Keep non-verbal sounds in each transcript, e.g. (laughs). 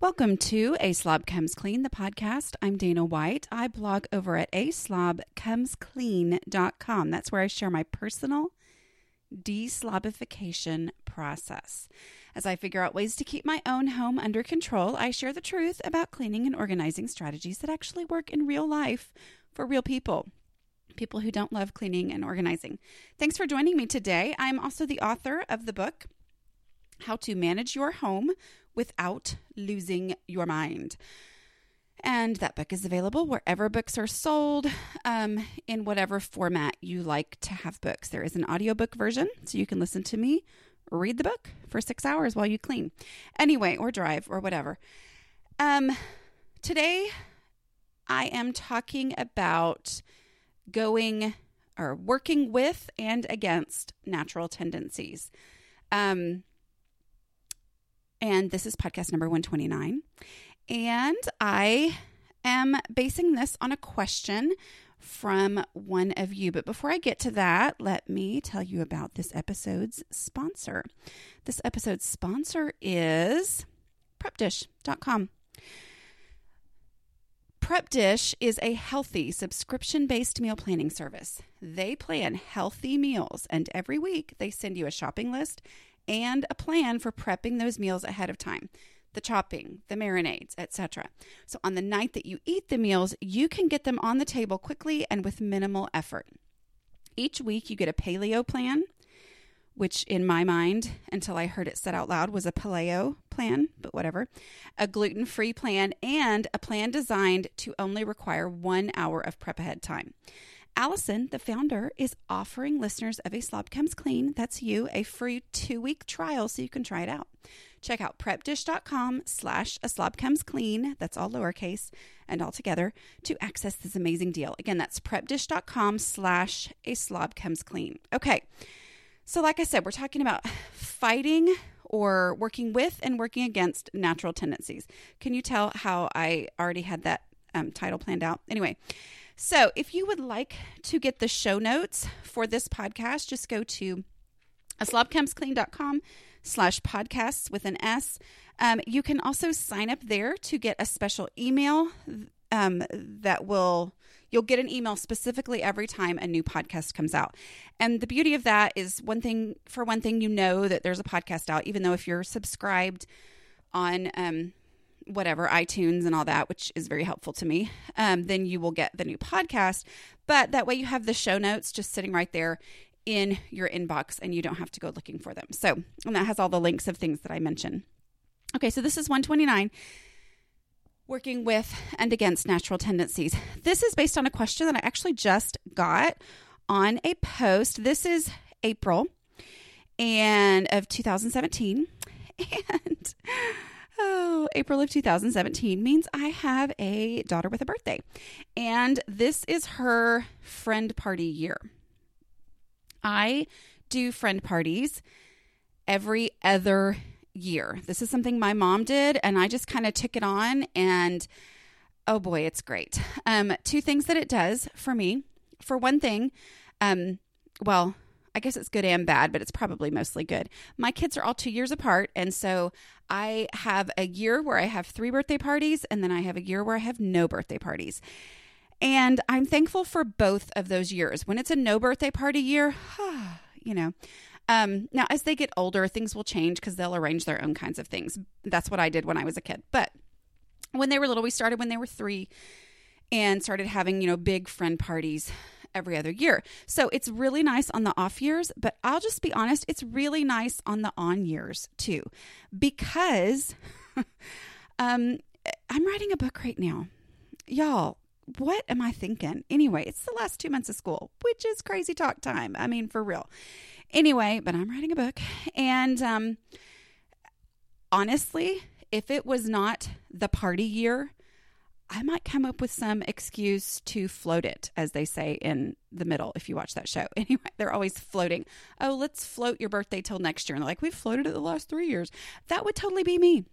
Welcome to A Slob Comes Clean, the podcast. I'm Dana White. I blog over at aslobcomesclean.com. That's where I share my personal deslobification process. As I figure out ways to keep my own home under control, I share the truth about cleaning and organizing strategies that actually work in real life for real people. People who don't love cleaning and organizing. Thanks for joining me today. I'm also the author of the book, How to Manage Your Home Without Losing Your Mind. And that book is available wherever books are sold, um, in whatever format you like to have books. There is an audiobook version, so you can listen to me read the book for six hours while you clean. Anyway, or drive or whatever. Um, today, I am talking about going or working with and against natural tendencies. Um, and this is podcast number 129. And I am basing this on a question from one of you. But before I get to that, let me tell you about this episode's sponsor. This episode's sponsor is prepdish.com. Prep Dish is a healthy subscription based meal planning service. They plan healthy meals, and every week they send you a shopping list and a plan for prepping those meals ahead of time the chopping, the marinades, etc. So on the night that you eat the meals, you can get them on the table quickly and with minimal effort. Each week you get a paleo plan, which in my mind, until I heard it said out loud, was a paleo plan, but whatever, a gluten free plan, and a plan designed to only require one hour of prep ahead time. Allison, the founder, is offering listeners of A Slob Comes Clean, that's you, a free two week trial so you can try it out. Check out prepdish.com slash a slob comes clean, that's all lowercase and all together, to access this amazing deal. Again, that's prepdish.com slash a slob comes clean. Okay, so like I said, we're talking about fighting or working with and working against natural tendencies. Can you tell how I already had that um, title planned out? Anyway, so if you would like to get the show notes for this podcast, just go to aslobcomesclean.com slash podcasts with an S. Um, you can also sign up there to get a special email um, that will you'll get an email specifically every time a new podcast comes out. And the beauty of that is one thing for one thing you know that there's a podcast out, even though if you're subscribed on um, whatever iTunes and all that, which is very helpful to me, um, then you will get the new podcast. But that way you have the show notes just sitting right there in your inbox and you don't have to go looking for them. So, and that has all the links of things that I mentioned. Okay, so this is 129 working with and against natural tendencies. This is based on a question that I actually just got on a post. This is April and of 2017 (laughs) and oh, April of 2017 means I have a daughter with a birthday. And this is her friend party year. I do friend parties every other year. This is something my mom did, and I just kind of took it on, and oh boy, it's great. Um, two things that it does for me. For one thing, um, well, I guess it's good and bad, but it's probably mostly good. My kids are all two years apart, and so I have a year where I have three birthday parties, and then I have a year where I have no birthday parties. And I'm thankful for both of those years. When it's a no birthday party year, (sighs) you know. Um, now, as they get older, things will change because they'll arrange their own kinds of things. That's what I did when I was a kid. But when they were little, we started when they were three and started having, you know, big friend parties every other year. So it's really nice on the off years, but I'll just be honest, it's really nice on the on years too, because (laughs) um, I'm writing a book right now. Y'all, what am I thinking? Anyway, it's the last two months of school, which is crazy talk time. I mean, for real. Anyway, but I'm writing a book. And um, honestly, if it was not the party year, I might come up with some excuse to float it, as they say in the middle, if you watch that show. (laughs) Anyway, they're always floating. Oh, let's float your birthday till next year. And they're like, we've floated it the last three years. That would totally be me.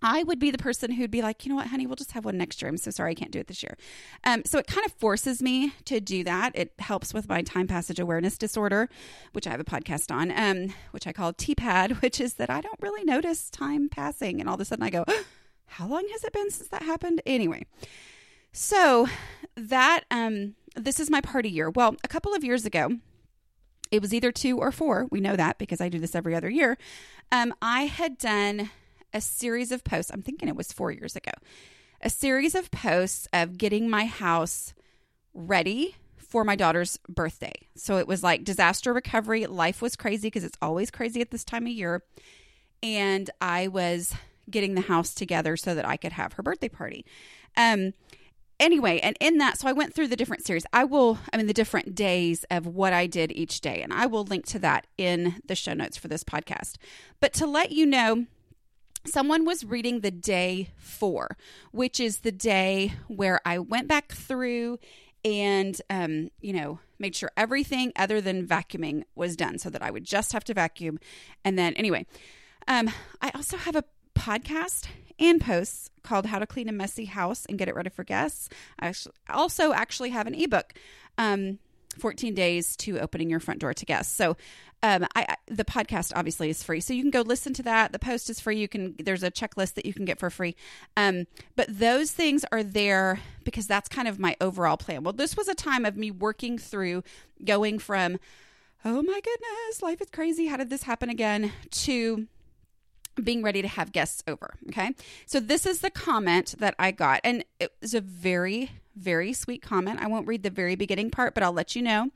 I would be the person who'd be like, you know what, honey, we'll just have one next year. I'm so sorry I can't do it this year. Um, so it kind of forces me to do that. It helps with my time passage awareness disorder, which I have a podcast on, um, which I call TPAD, (laughs) which is that I don't really notice time passing. And all of a sudden I go, (gasps) how long has it been since that happened? Anyway, so that um this is my party year. Well, a couple of years ago, it was either two or four. We know that because I do this every other year. Um, I had done a series of posts. I'm thinking it was four years ago. A series of posts of getting my house ready for my daughter's birthday. So it was like disaster recovery. Life was crazy because it's always crazy at this time of year. And I was getting the house together so that I could have her birthday party. Um, anyway, and in that, so I went through the different series. I will, I mean, the different days of what I did each day, and I will link to that in the show notes for this podcast. But to let you know, someone was reading the day four, which is the day where I went back through and, um, you know, made sure everything other than vacuuming was done so that I would just have to vacuum. And then, anyway, um, I also have a podcast and posts called How to Clean a Messy House and Get It Ready for Guests. I also actually have an ebook, um, 14 Days to Opening Your Front Door to Guests. So, um, I, I, the podcast obviously is free, so you can go listen to that. The post is free. You can there's a checklist that you can get for free. Um, but those things are there because that's kind of my overall plan. Well, this was a time of me working through going from, oh my goodness, life is crazy. How did this happen again? To being ready to have guests over. Okay. So this is the comment that I got. And it was a very, very sweet comment. I won't read the very beginning part, but I'll let you know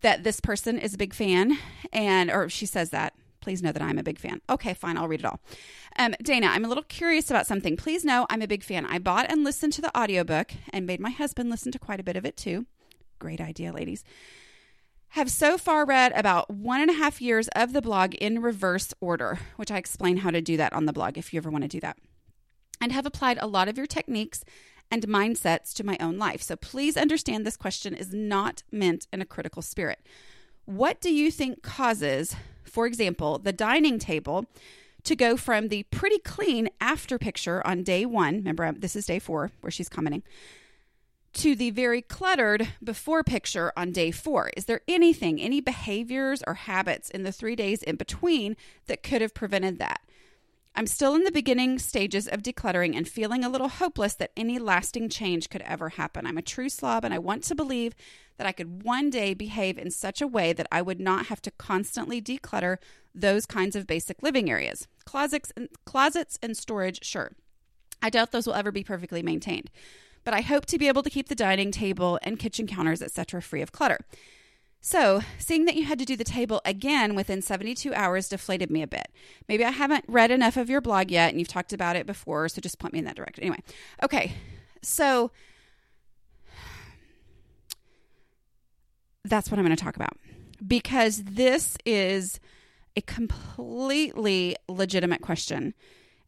that this person is a big fan. And, or she says that. Please know that I'm a big fan. Okay, fine. I'll read it all. Um, Dana, I'm a little curious about something. Please know I'm a big fan. I bought and listened to the audiobook and made my husband listen to quite a bit of it too. Great idea, ladies have so far read about one and a half years of the blog in reverse order, which I explain how to do that on the blog if you ever want to do that, and have applied a lot of your techniques and mindsets to my own life. So please understand this question is not meant in a critical spirit. What do you think causes, for example, the dining table to go from the pretty clean after picture on day one? Remember, this is day four where she's commenting to the very cluttered before picture on day four. Is there anything, any behaviors or habits in the three days in between that could have prevented that? I'm still in the beginning stages of decluttering and feeling a little hopeless that any lasting change could ever happen. I'm a true slob and I want to believe that I could one day behave in such a way that I would not have to constantly declutter those kinds of basic living areas. Closets and closets and storage, sure. I doubt those will ever be perfectly maintained but I hope to be able to keep the dining table and kitchen counters, etc., free of clutter. So, seeing that you had to do the table again within 72 hours deflated me a bit. Maybe I haven't read enough of your blog yet and you've talked about it before, so just point me in that direction. Anyway, okay, so that's what I'm going to talk about because this is a completely legitimate question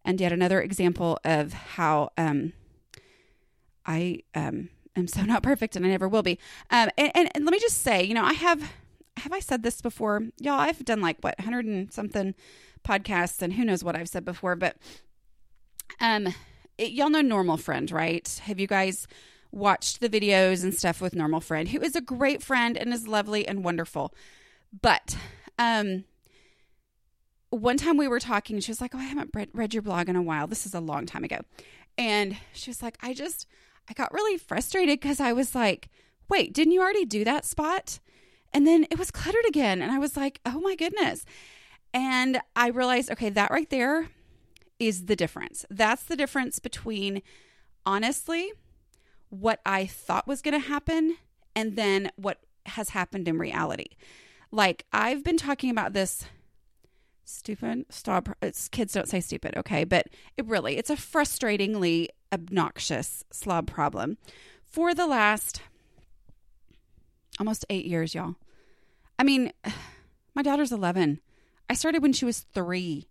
and yet another example of how um, I um, am so (laughs) not perfect and I never will be. Um, and, and, and let me just say, you know, I have, have I said this before? Y'all, I've done like what, 100 and something podcasts and who knows what I've said before, but um, it, y'all know Normal Friend, right? Have you guys watched the videos and stuff with Normal Friend, who is a great friend and is lovely and wonderful. But um, one time we were talking, she was like, Oh, I haven't read, read your blog in a while. This is a long time ago. And she was like, I just, I got really frustrated because I was like, wait, didn't you already do that spot? And then it was cluttered again. And I was like, oh my goodness. And I realized, okay, that right there is the difference. That's the difference between honestly what I thought was going to happen and then what has happened in reality. Like I've been talking about this stupid? Stop. It's kids don't say stupid okay? But it really it's a frustratingly obnoxious slob problem. For the last almost 8 years y'all. I mean (sighs) my daughter's 11 i started when she was 3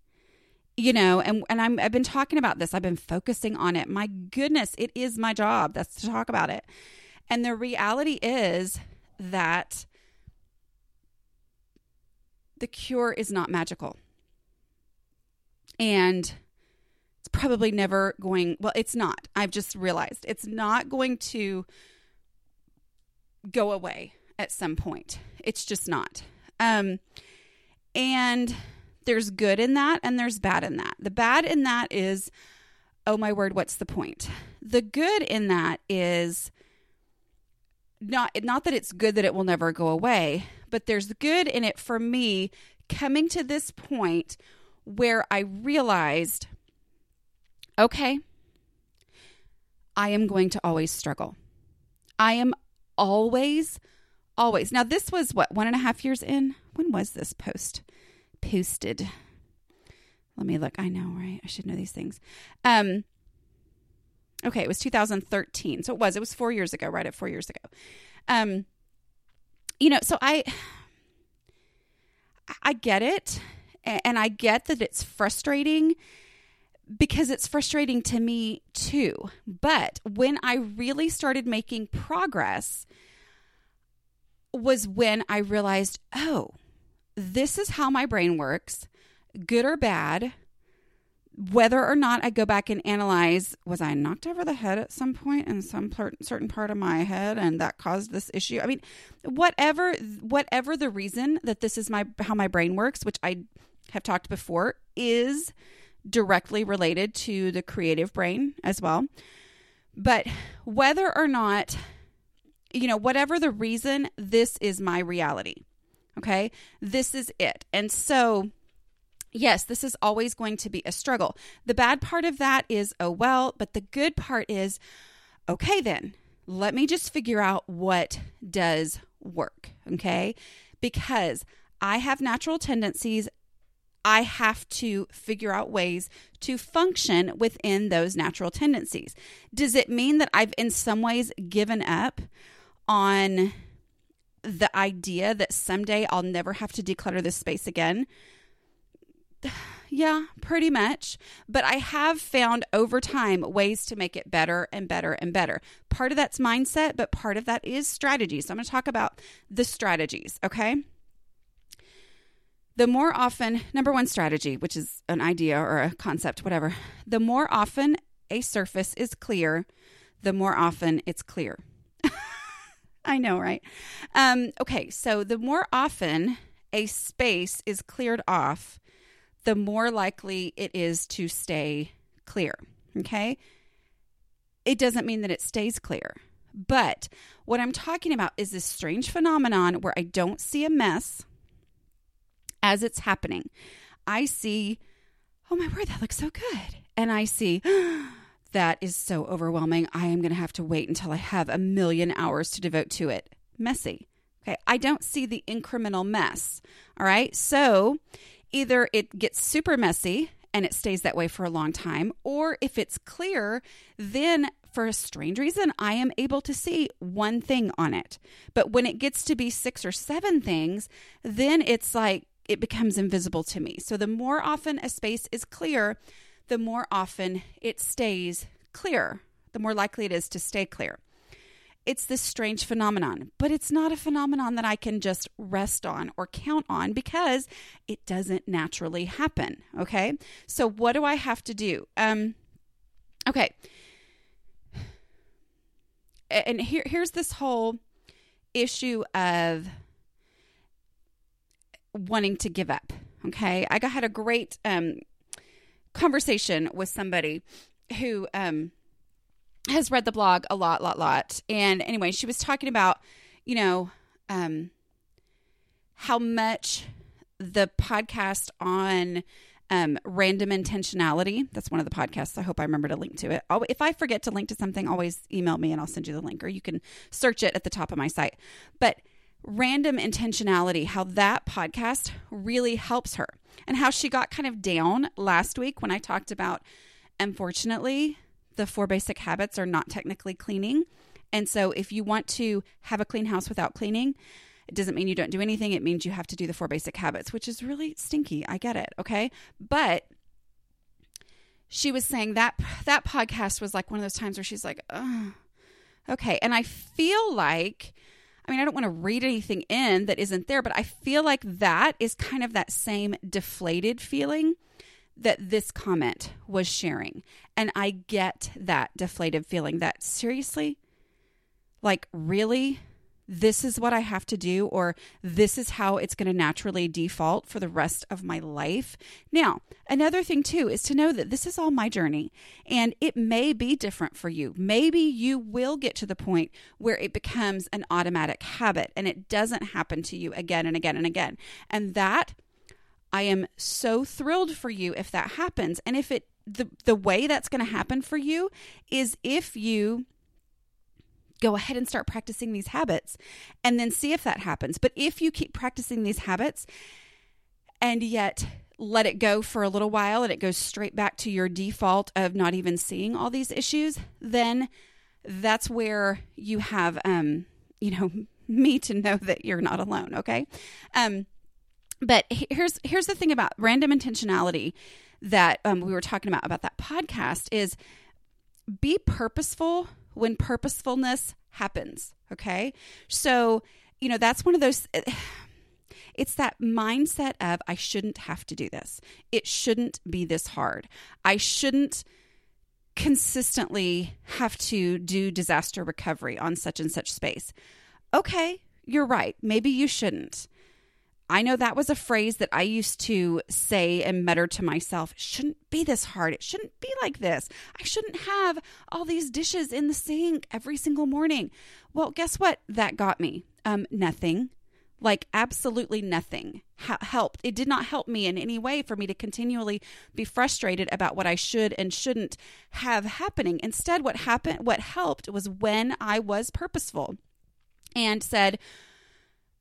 you know and and I'm I've been talking about this. I've been focusing on it. My goodness it is my job. That's to talk about it. And the reality is that the cure is not magical and it's probably never going, well, it's not. I've just realized it's not going to go away at some point. It's just not. Um, and there's good in that and there's bad in that. The bad in that is oh my word, what's the point? The good in that is not not that it's good that it will never go away, but there's good in it for me coming to this point where I realized okay, I am going to always struggle. I am always, always. Now, this was what, one and a half years in? When was this post posted? Let me look. I know, right? I should know these things. Um, okay, it was 2013. So it was, it was four years ago, right at four years ago. Um, you know, so I, I get it. And I get that it's frustrating because it's frustrating to me too. But when I really started making progress was when I realized, oh, this is how my brain works, good or bad. Whether or not I go back and analyze, was I knocked over the head at some point in some part, certain part of my head, and that caused this issue? I mean, whatever, whatever the reason that this is my how my brain works, which I have talked before, is directly related to the creative brain as well. But whether or not, you know, whatever the reason, this is my reality. Okay. This is it. And so, yes, this is always going to be a struggle. The bad part of that is, oh, well, but the good part is, okay, then let me just figure out what does work. Okay. Because I have natural tendencies I have to figure out ways to function within those natural tendencies. Does it mean that I've in some ways given up on the idea that someday I'll never have to declutter this space again? (sighs) Yeah, pretty much. But I have found over time ways to make it better and better and better. Part of that's mindset, but part of that is strategy. So I'm going to talk about the strategies, okay? The more often, number one strategy, which is an idea or a concept, whatever, the more often a surface is clear, the more often it's clear. (laughs) I know, right? Um, okay, so the more often a space is cleared off, the more likely it is to stay clear. Okay? It doesn't mean that it stays clear. But what I'm talking about is this strange phenomenon where I don't see a mess as it's happening, I see, oh my word, that looks so good. And I see, (gasps) that is so overwhelming. I am going to have to wait until I have a million hours to devote to it. Messy. Okay. I don't see the incremental mess. All right. So either it gets super messy and it stays that way for a long time, or if it's clear, then for a strange reason, I am able to see one thing on it. But when it gets to be six or seven things, then it's like, it becomes invisible to me. So the more often a space is clear, the more often it stays clear, the more likely it is to stay clear. It's this strange phenomenon, but it's not a phenomenon that I can just rest on or count on because it doesn't naturally happen. Okay. So, what do I have to do? Um, okay. And here, here's this whole issue of wanting to give up. Okay. I had a great um, conversation with somebody who um, has read the blog a lot, lot, lot. And anyway, she was talking about, you know, um, how much the podcast on um, random intentionality. That's one of the podcasts. I hope I remember to link to it. If I forget to link to something, always email me and I'll send you the link, or you can search it at the top of my site. But random intentionality, how that podcast really helps her, and how she got kind of down last week when I talked about, unfortunately, the four basic habits are not technically cleaning. And so, if you want to have a clean house without cleaning, it doesn't mean you don't do anything. It means you have to do the four basic habits, which is really stinky. I get it. Okay. But she was saying that that podcast was like one of those times where she's like, okay. And I feel like I mean, I don't want to read anything in that isn't there, but I feel like that is kind of that same deflated feeling that this comment was sharing. And I get that deflated feeling that seriously, like, really? This is what I have to do, or this is how it's going to naturally default for the rest of my life. Now, another thing too is to know that this is all my journey and it may be different for you. Maybe you will get to the point where it becomes an automatic habit and it doesn't happen to you again and again and again. And that I am so thrilled for you if that happens. And if it the the way that's going to happen for you is if you go ahead and start practicing these habits and then see if that happens. But if you keep practicing these habits and yet let it go for a little while and it goes straight back to your default of not even seeing all these issues, then that's where you have um you know (laughs) me to know that you're not alone, okay? Um but here's here's the thing about random intentionality that um, we were talking about about that podcast is be purposeful when purposefulness happens. Okay. So, you know, that's one of those. Eh, (sighs) it's that mindset of, I shouldn't have to do this. It shouldn't be this hard. I shouldn't consistently have to do disaster recovery on such and such space. Okay, you're right. Maybe you shouldn't. I know that was a phrase that I used to say and mutter to myself. It shouldn't be this hard. It shouldn't be like this. I shouldn't have all these dishes in the sink every single morning. Well, guess what? That got me. Um, nothing. Like absolutely nothing ha- helped. It did not help me in any way for me to continually be frustrated about what I should and shouldn't have happening. Instead, what happened, what helped was when I was purposeful and said,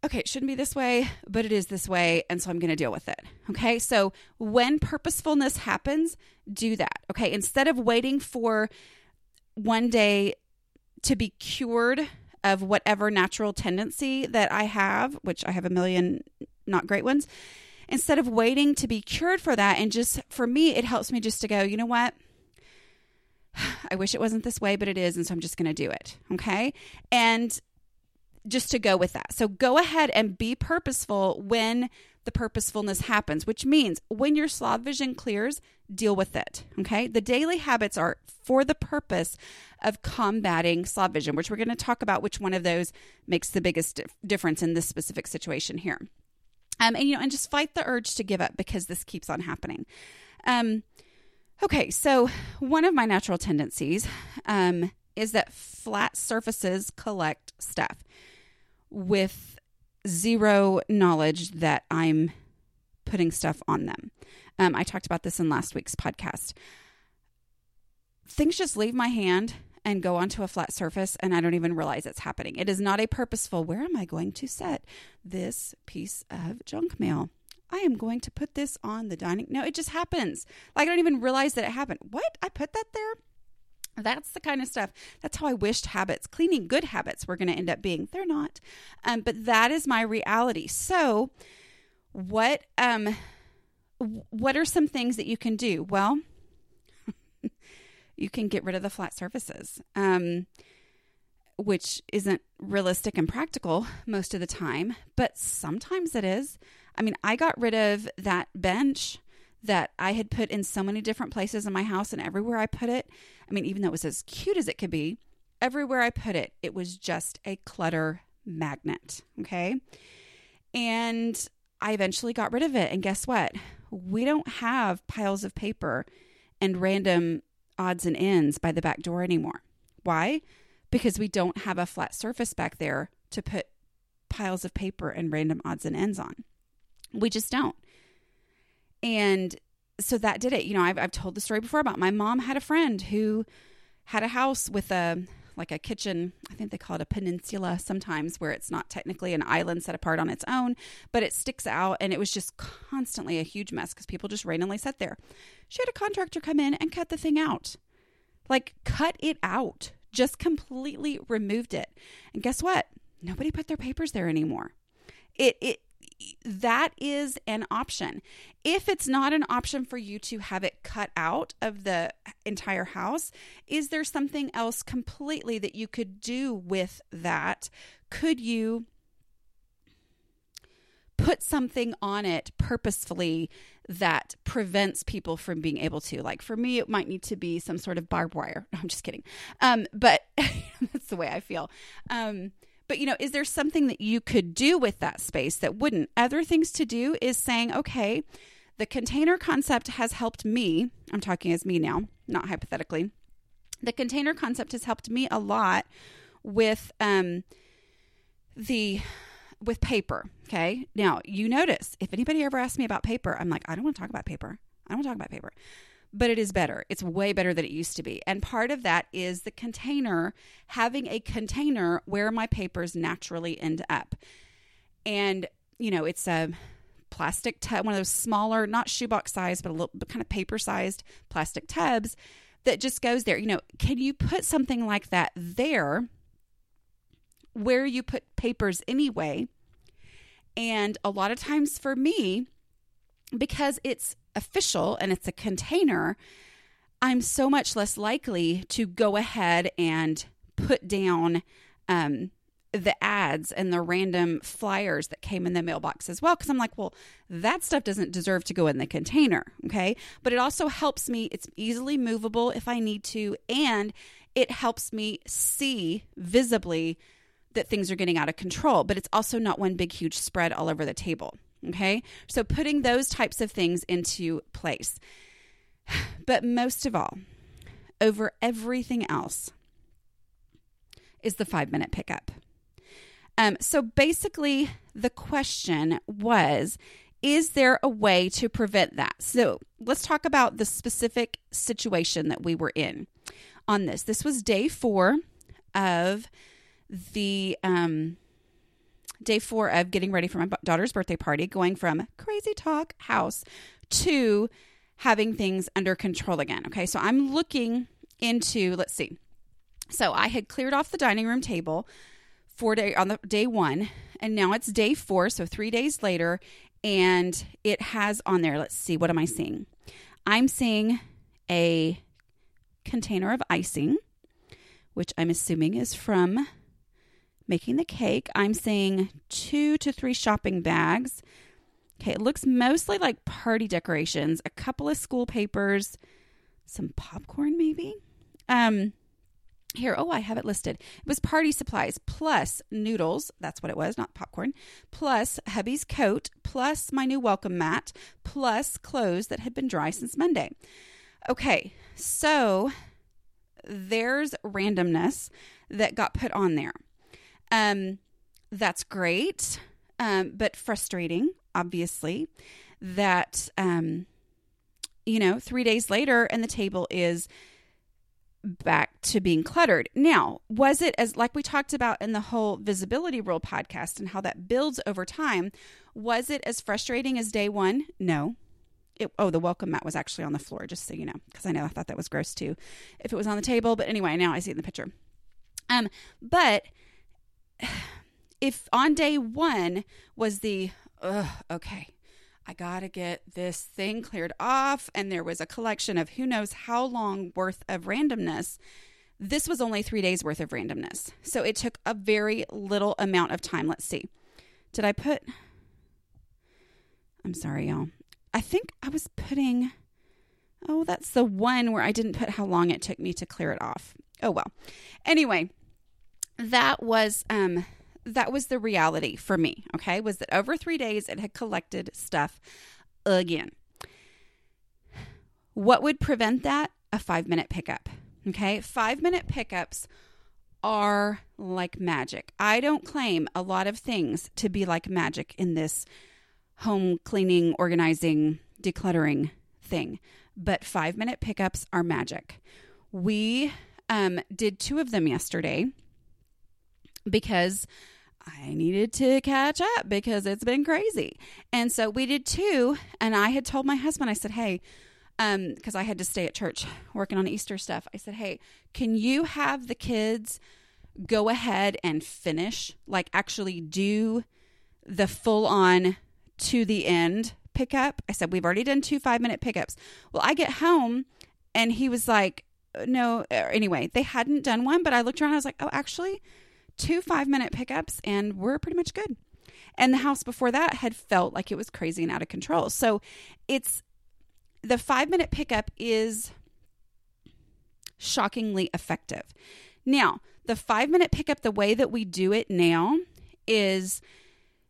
okay, it shouldn't be this way, but it is this way. And so I'm going to deal with it. Okay. So when purposefulness happens, do that. Okay. Instead of waiting for one day to be cured of whatever natural tendency that I have, which I have a million not great ones, instead of waiting to be cured for that, and just for me, it helps me just to go, you know what? (sighs) I wish it wasn't this way, but it is. And so I'm just going to do it. Okay. And just to go with that. So go ahead and be purposeful when the purposefulness happens, which means when your slob vision clears, deal with it. Okay. The daily habits are for the purpose of combating slob vision, which we're going to talk about which one of those makes the biggest difference in this specific situation here. Um, and, you know, and just fight the urge to give up because this keeps on happening. Um, okay. So one of my natural tendencies um, is that flat surfaces collect stuff with zero knowledge that I'm putting stuff on them. Um, I talked about this in last week's podcast. Things just leave my hand and go onto a flat surface, and I don't even realize it's happening. It is not a purposeful, where am I going to set this piece of junk mail? I am going to put this on the dining. No, it just happens. Like I don't even realize that it happened. What? I put that there? That's the kind of stuff. That's how I wished habits, cleaning good habits, were going to end up being. They're not, um, but that is my reality. So, what um, what are some things that you can do? Well, (laughs) you can get rid of the flat surfaces, um, which isn't realistic and practical most of the time, but sometimes it is. I mean, I got rid of that bench that I had put in so many different places in my house, and everywhere I put it, I mean, even though it was as cute as it could be, everywhere I put it, it was just a clutter magnet. Okay. And I eventually got rid of it. And guess what? We don't have piles of paper and random odds and ends by the back door anymore. Why? Because we don't have a flat surface back there to put piles of paper and random odds and ends on. We just don't. And so that did it. You know, I've, I've told the story before about my mom had a friend who had a house with a like a kitchen. I think they call it a peninsula sometimes, where it's not technically an island set apart on its own, but it sticks out. And it was just constantly a huge mess because people just randomly sat there. She had a contractor come in and cut the thing out. Like, cut it out. Just completely removed it. And guess what? Nobody put their papers there anymore. It, it that is an option. If it's not an option for you to have it cut out of the entire house, is there something else completely that you could do with that? Could you put something on it purposefully that prevents people from being able to. Like for me, it might need to be some sort of barbed wire. (laughs) No, I'm just kidding. Um, but (laughs) that's the way I feel. Um, But, you know, is there something that you could do with that space that wouldn't? Other things to do is saying, okay, the container concept has helped me. I'm talking as me now, not hypothetically. The container concept has helped me a lot with um, the with paper. Okay. Now you notice if anybody ever asks me about paper, I'm like, I don't want to talk about paper. I don't want to talk about paper. But it is better. It's way better than it used to be. And part of that is the container, having a container where my papers naturally end up. And, you know, it's a plastic tub, one of those smaller, not shoebox size, but a little but kind of paper sized plastic tubs that just goes there. You know, can you put something like that there where you put papers anyway? And a lot of times for me, because it's official and it's a container, I'm so much less likely to go ahead and put down um, the ads and the random flyers that came in the mailbox as well. Cause I'm like, well, that stuff doesn't deserve to go in the container. Okay. But it also helps me, it's easily movable if I need to, and it helps me see visibly that things are getting out of control. But it's also not one big, huge spread all over the table. Okay. So putting those types of things into place. (sighs) But most of all, over everything else, is the five minute pickup. Um, so basically, the question was Is there a way to prevent that? So let's talk about the specific situation that we were in on this. This was day four of the. Um, day four of getting ready for my daughter's birthday party, going from crazy talk house to having things under control again. Okay, so I'm looking into, let's see. So I had cleared off the dining room table four day on the day one, and now it's day four, so three days later, and it has on there. Let's see, what am I seeing? I'm seeing a container of icing, which I'm assuming is from making the cake. I'm seeing two to three shopping bags. Okay, it looks mostly like party decorations, a couple of school papers, some popcorn maybe. Um here, oh, I have it listed. It was party supplies plus noodles. That's what it was, not popcorn. Plus hubby's coat, plus my new welcome mat, plus clothes that had been dry since Monday. Okay, so there's randomness that got put on there. Um, that's great, um, but frustrating, obviously, that, um, you know, three days later and the table is back to being cluttered. Now, was it as like we talked about in the whole visibility rule podcast and how that builds over time, was it as frustrating as day 1? No. It, oh, the welcome mat was actually on the floor, just so you know, because I know I thought that was gross too if it was on the table. But anyway, now I see it in the picture. Um, but if on day one was the, okay, I got to get this thing cleared off. And there was a collection of who knows how long worth of randomness. This was only three days worth of randomness. So it took a very little amount of time. Let's see. Did I put. I'm sorry, y'all. I think I was putting. Oh, that's the one where I didn't put how long it took me to clear it off. Oh, well. Anyway, that was um that was the reality for me, okay? Was that over 3 days it had collected stuff again. What would prevent that? A 5-minute pickup. Okay? 5-minute pickups are like magic. I don't claim a lot of things to be like magic in this home cleaning, organizing, decluttering thing, but 5-minute pickups are magic. We um, did two of them yesterday because I needed to catch up because it's been crazy. And so we did two. And I had told my husband, I said, hey, um, because I had to stay at church working on Easter stuff. I said, hey, can you have the kids go ahead and finish, like actually do the full on to the end pickup? I said, we've already done two five minute pickups. Well, I get home and he was like, no, anyway, they hadn't done one, but I looked around, I was like, oh, actually, two five minute pickups and we're pretty much good. And the house before that had felt like it was crazy and out of control. So it's the five minute pickup is shockingly effective. Now, the five minute pickup, the way that we do it now is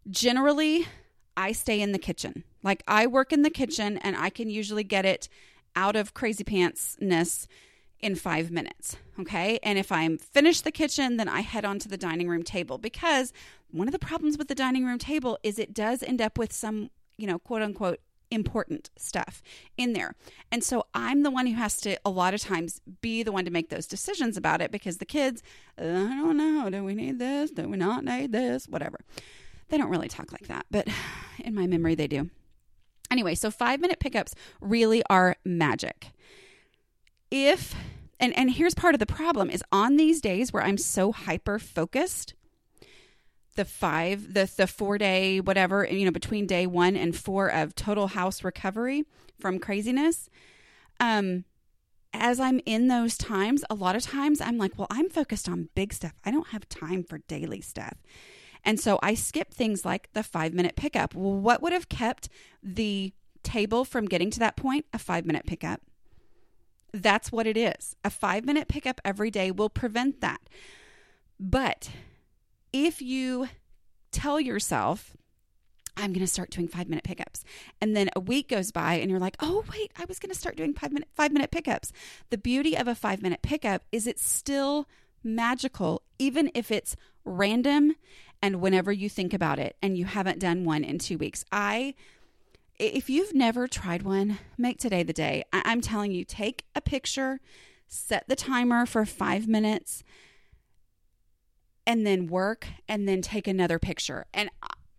generally I stay in the kitchen. Like I work in the kitchen and I can usually get it out of crazy pantsness in five minutes. Okay. And if I'm finished the kitchen, then I head on to the dining room table because one of the problems with the dining room table is it does end up with some, you know, quote unquote important stuff in there. And so I'm the one who has to, a lot of times, be the one to make those decisions about it because the kids, I don't know, do we need this? Do we not need this? Whatever. They don't really talk like that, but (sighs) in my memory, they do. Anyway, so five minute pickups really are magic. If, and, and here's part of the problem is on these days where I'm so hyper focused, the five, the the four day whatever, you know, between day one and four of total house recovery from craziness. Um, as I'm in those times, a lot of times I'm like, well, I'm focused on big stuff. I don't have time for daily stuff. And so I skip things like the five minute pickup. Well, what would have kept the table from getting to that point? A five minute pickup. That's what it is. A five minute pickup every day will prevent that. But if you tell yourself, I'm going to start doing five minute pickups. And then a week goes by and you're like, oh, wait, I was going to start doing five minute, five minute pickups. The beauty of a five minute pickup is it's still magical, even if it's random and whenever you think about it and you haven't done one in two weeks. I, if you've never tried one, make today the day. I, I'm telling you, take a picture, set the timer for five minutes and then work and then take another picture. And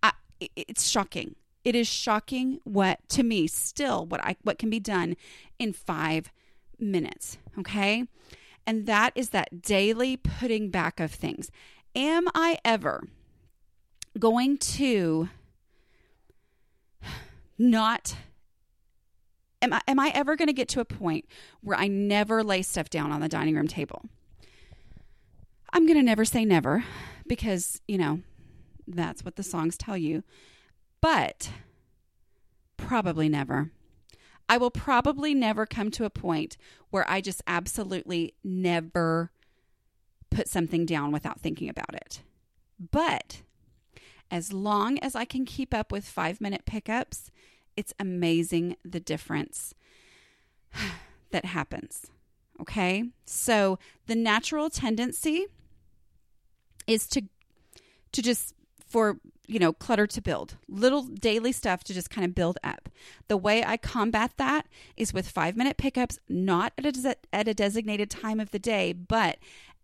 I, I, it's shocking. It is shocking what to me still what I what can be done in 5 minutes, okay? And that is that daily putting back of things. Am I ever going to not am I, am I ever going to get to a point where I never lay stuff down on the dining room table? I'm going to never say never because, you know, that's what the songs tell you. But probably never. I will probably never come to a point where I just absolutely never put something down without thinking about it. But as long as I can keep up with five minute pickups, it's amazing the difference (sighs) that happens. Okay. So the natural tendency is to to just for you know clutter to build little daily stuff to just kind of build up the way i combat that is with five minute pickups not at a, des- at a designated time of the day but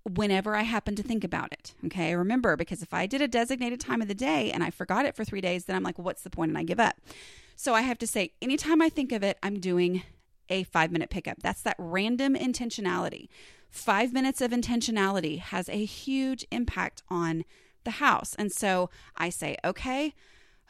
whenever i happen to think about it okay remember because if i did a designated time of the day and i forgot it for three days then i'm like well, what's the point and i give up so i have to say anytime i think of it i'm doing a five minute pickup that's that random intentionality five minutes of intentionality has a huge impact on the house. And so I say, okay,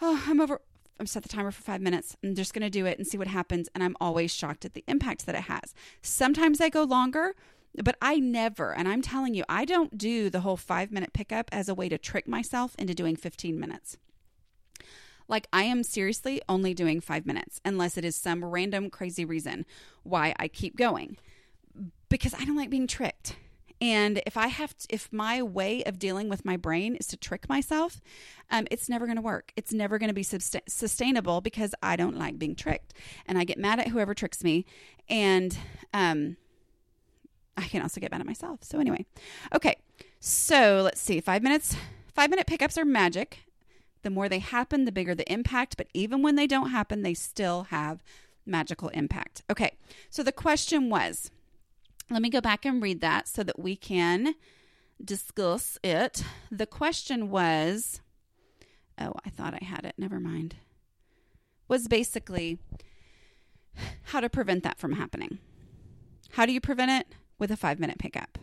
oh, I'm over. I'm set the timer for five minutes. I'm just going to do it and see what happens. And I'm always shocked at the impact that it has. Sometimes I go longer, but I never, and I'm telling you, I don't do the whole five minute pickup as a way to trick myself into doing 15 minutes. Like, I am seriously only doing five minutes unless it is some random crazy reason why I keep going because I don't like being tricked. And if I have, to, if my way of dealing with my brain is to trick myself, um, it's never going to work. It's never going to be sustainable because I don't like being tricked, and I get mad at whoever tricks me, and um, I can also get mad at myself. So anyway, okay. So let's see. Five minutes. Five minute pickups are magic. The more they happen, the bigger the impact. But even when they don't happen, they still have magical impact. Okay. So the question was let me go back and read that so that we can discuss it. The question was oh, I thought I had it. Never mind. Was basically how to prevent that from happening. How do you prevent it? With a five minute pickup.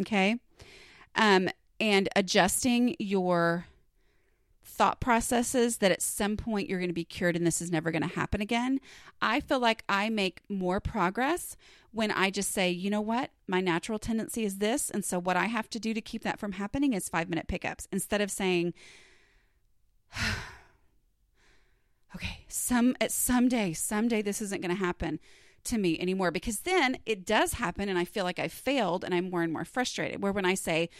Okay. Um, and adjusting your thought processes that at some point you're going to be cured and this is never going to happen again. I feel like I make more progress when I just say, you know what, my natural tendency is this. And so what I have to do to keep that from happening is five minute pickups instead of saying, (sighs) okay, some at someday, someday this isn't going to happen. to me anymore because then it does happen and I feel like I've failed and I'm more and more frustrated. Where when I say,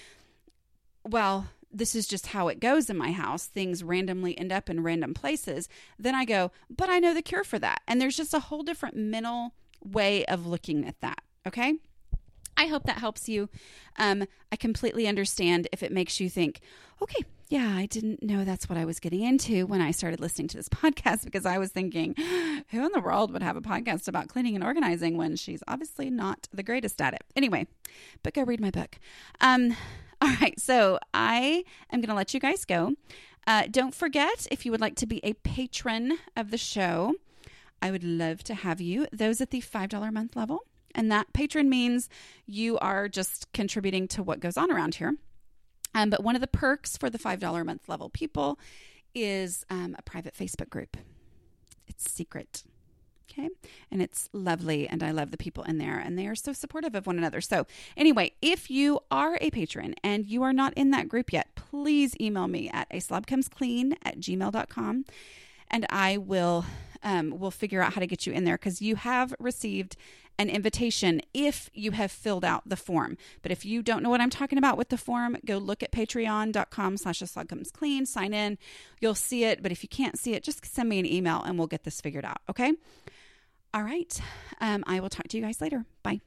well, this is just how it goes in my house. Things randomly end up in random places. Then I go, but I know the cure for that. And there's just a whole different mental way of looking at that. Okay. I hope that helps you. Um, I completely understand if it makes you think, okay, yeah, I didn't know that's what I was getting into when I started listening to this (laughs) podcast because I was thinking, who in the world would have a podcast about cleaning and organizing when she's obviously not the greatest at it? Anyway, but go read my book. Um, all right, so I am going to let you guys go. Uh, don't forget, if you would like to be a patron of the show, I would love to have you. Those at the $5 a month level. And that patron means you are just contributing to what goes on around here. Um, but one of the perks for the $5 a month level people is um, a private Facebook group. It's secret. Okay. And it's lovely. And I love the people in there. And they are so supportive of one another. So, anyway, if you are a patron and you are not in that group yet, please email me at a slob comes clean at gmail.com and I will um, will figure out how to get you in there because you have received an invitation if you have filled out the form. But if you don't know what I'm talking about with the form, go look at patreon.com slash slob comes clean, sign in. You'll see it. But if you can't see it, just send me an email and we'll get this figured out. Okay. All right. Um, I will talk to you guys later. Bye.